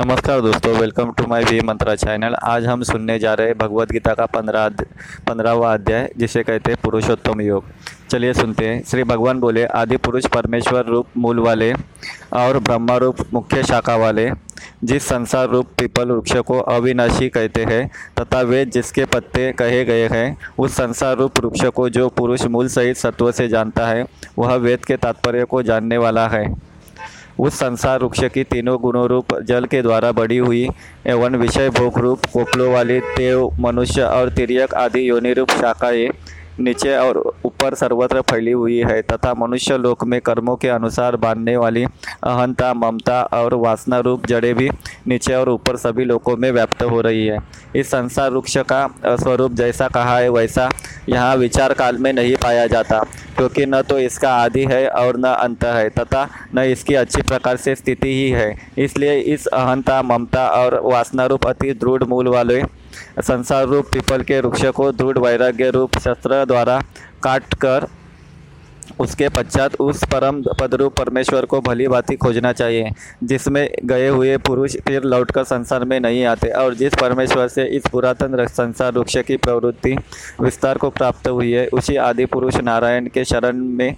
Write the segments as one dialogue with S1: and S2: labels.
S1: नमस्कार दोस्तों welcome to my V Mantra channel आज हम सुनने जा रहे हैं भगवत गीता का पंद्रह पंद्रहवा अध्याय, जिसे कहते हैं पुरुषोत्तम योग। चलिए सुनते हैं। श्री भगवान बोले, आदि पुरुष परमेश्वर रूप मूल वाले और ब्रह्मा रूप मुख्य शाखा वाले, जिस संसार रूप पीपल वृक्ष को अविनाशी कहते हैं, तथा वेद जिसके पत्ते कहे गए हैं, उस संसार रूप वृक्ष को जो पुरुष मूल सहित सत्व से जानता है, वह वेद के तात्पर्य को जानने वाला है। उस संसार वृक्ष की तीनों गुणों रूप जल के द्वारा बढ़ी हुई एवं विषय भोग रूप कोपलों वाली देव, मनुष्य और तिरक आदि योनि रूप शाखाएँ नीचे और ऊपर सर्वत्र फैली हुई है तथा मनुष्य लोक में कर्मों के अनुसार बांधने वाली अहंता, ममता और वासना रूप जड़ें भी नीचे और ऊपर सभी लोकों में व्याप्त हो रही है। इस संसार वृक्ष का स्वरूप जैसा कहा है, वैसा यहाँ विचार काल में नहीं पाया जाता, क्योंकि न तो इसका आदि है और न अंत है, तथा न इसकी अच्छी प्रकार से स्थिति ही है। इसलिए इस अहंता, ममता और वासना रूप अति दृढ़ मूल वाले संसार रूप पीपल के वृक्ष को दृढ़ वैराग्य रूप शस्त्र द्वारा काट कर उसके पश्चात उस परम पदरूप परमेश्वर को भली भांति खोजना चाहिए, जिसमें गए हुए पुरुष फिर लौटकर संसार में नहीं आते और जिस परमेश्वर से इस पुरातन संसार वृक्ष की प्रवृत्ति विस्तार को प्राप्त हुई है, उसी आदि पुरुष नारायण के शरण में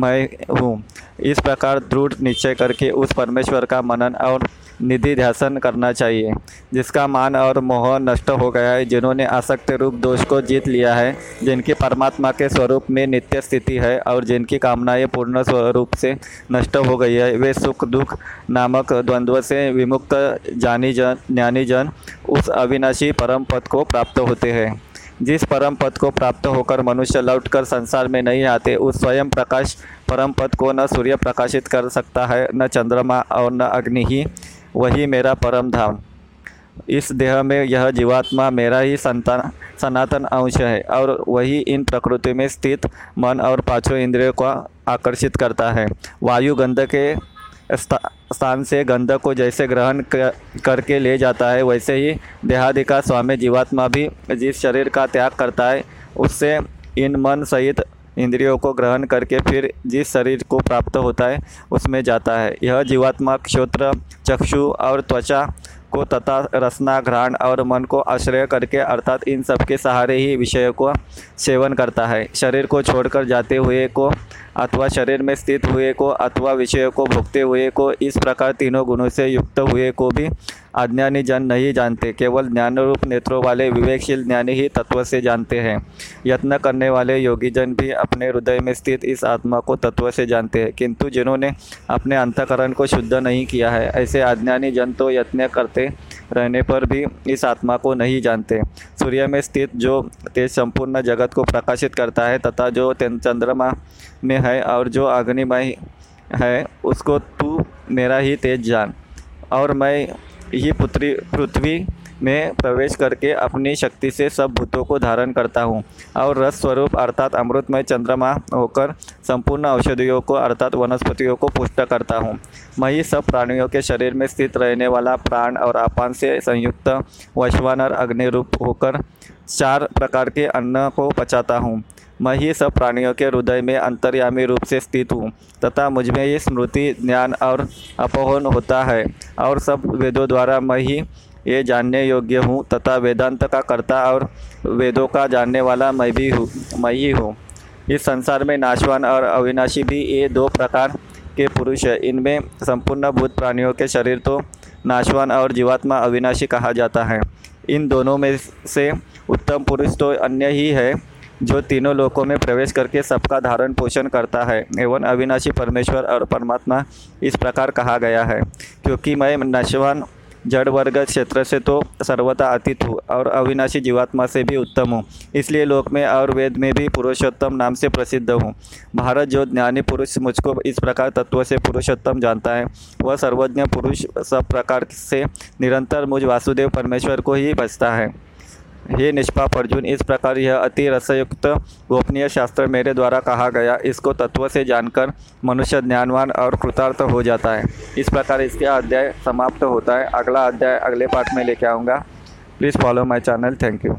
S1: मैं हूँ। इस प्रकार दृढ़ निश्चय करके उस परमेश्वर का मनन और निधि ध्यासन करना चाहिए, जिसका मान और मोह नष्ट हो गया है, जिन्होंने आसक्त रूप दोष को जीत लिया है, जिनकी परमात्मा के स्वरूप में नित्य स्थिति है और जिनकी कामनाएँ पूर्ण स्वरूप से नष्ट हो गई है। वे सुख, दुख नामक द्वंद्व से विमुक्त जानी जन, ज्ञानी जन उस अविनाशी परम पद को प्राप्त होते हैं। जिस परम पद को प्राप्त होकर मनुष्य लौटकर संसार में नहीं आते, उस स्वयं प्रकाश परम पद को न सूर्य प्रकाशित कर सकता है, न चंद्रमा और न अग्नि ही। वही मेरा परम धाम। इस देह में यह जीवात्मा मेरा ही संतान, सनातन अंश है और वही इन प्रकृति में स्थित मन और पाँचों इंद्रियों को आकर्षित करता है। वायु गंध के स्थान से गंध को जैसे ग्रहण करके ले जाता है, वैसे ही देहादि का स्वामी जीवात्मा भी जिस शरीर का त्याग करता है, उससे इन मन सहित इंद्रियों को ग्रहण करके फिर जिस शरीर को प्राप्त होता है, उसमें जाता है। यह जीवात्मा क्षोत्र चक्षु और त्वचा को तथा रसना घ्राण और मन को आश्रय करके अर्थात इन सब के सहारे ही विषय को सेवन करता है। शरीर को छोड़कर जाते हुए को अथवा शरीर में स्थित हुए को अथवा विषयों को भुगते हुए को, इस प्रकार तीनों गुणों से युक्त हुए को भी अज्ञानी जन नहीं जानते, केवल ज्ञान रूप नेत्रों वाले विवेकशील ज्ञानी ही तत्व से जानते हैं। यत्न करने वाले योगी जन भी अपने हृदय में स्थित इस आत्मा को तत्व से जानते हैं, किंतु जिन्होंने अपने अंतकरण को शुद्ध नहीं किया है, ऐसे अज्ञानी जन तो यत्न करते रहने पर भी इस आत्मा को नहीं जानते। सूर्य में स्थित जो तेज संपूर्ण जगत को प्रकाशित करता है, तथा जो चंद्रमा में है और जो अग्निमय है, उसको तू मेरा ही तेज जान। और मैं ही पुत्री, पृथ्वी में प्रवेश करके अपनी शक्ति से सब भूतों को धारण करता हूँ। और रस स्वरूप अर्थात अमृतमय चंद्रमा होकर संपूर्ण औषधियों को अर्थात वनस्पतियों को पुष्ट करता हूँ। मैं ही सब प्राणियों के शरीर में स्थित रहने वाला प्राण और अपान से संयुक्त वैश्वानर अग्नि रूप होकर चार प्रकार के अन्न को पचाता हूँ। मैं ही सब प्राणियों के हृदय में अंतर्यामी रूप से स्थित हूँ, तथा मुझमें ये स्मृति, ज्ञान और अपहन होता है। और सब वेदों द्वारा मैं ही ये जानने योग्य हूँ, तथा वेदांत का कर्ता और वेदों का जानने वाला मैं भी हूँ, मैं ही हूँ। इस संसार में नाशवान और अविनाशी भी ये दो प्रकार के पुरुष है। इनमें संपूर्ण भूत प्राणियों के शरीर तो नाशवान और जीवात्मा अविनाशी कहा जाता है। इन दोनों में से उत्तम पुरुष तो अन्य ही है, जो तीनों लोकों में प्रवेश करके सबका धारण पोषण करता है। एवं अविनाशी परमेश्वर और परमात्मा इस प्रकार कहा गया है, क्योंकि मैं नशवान जड़ वर्ग क्षेत्र से तो सर्वथा अतीत हूँ और अविनाशी जीवात्मा से भी उत्तम हूँ। इसलिए लोक में और वेद में भी पुरुषोत्तम नाम से प्रसिद्ध हूँ। भारत जो ज्ञानी पुरुष मुझको इस प्रकार तत्व से पुरुषोत्तम जानता है, वह सर्वज्ञ पुरुष सब प्रकार से निरंतर मुझ वासुदेव परमेश्वर को ही बचता है। हे निष्पाप अर्जुन, इस प्रकार यह अति रसयुक्त गोपनीय शास्त्र मेरे द्वारा कहा गया। इसको तत्व से जानकर मनुष्य ज्ञानवान और कृतार्थ हो जाता है। इस प्रकार इसका अध्याय समाप्त होता है। अगला अध्याय अगले पार्ट में लेके आऊँगा। Please follow my channel thank you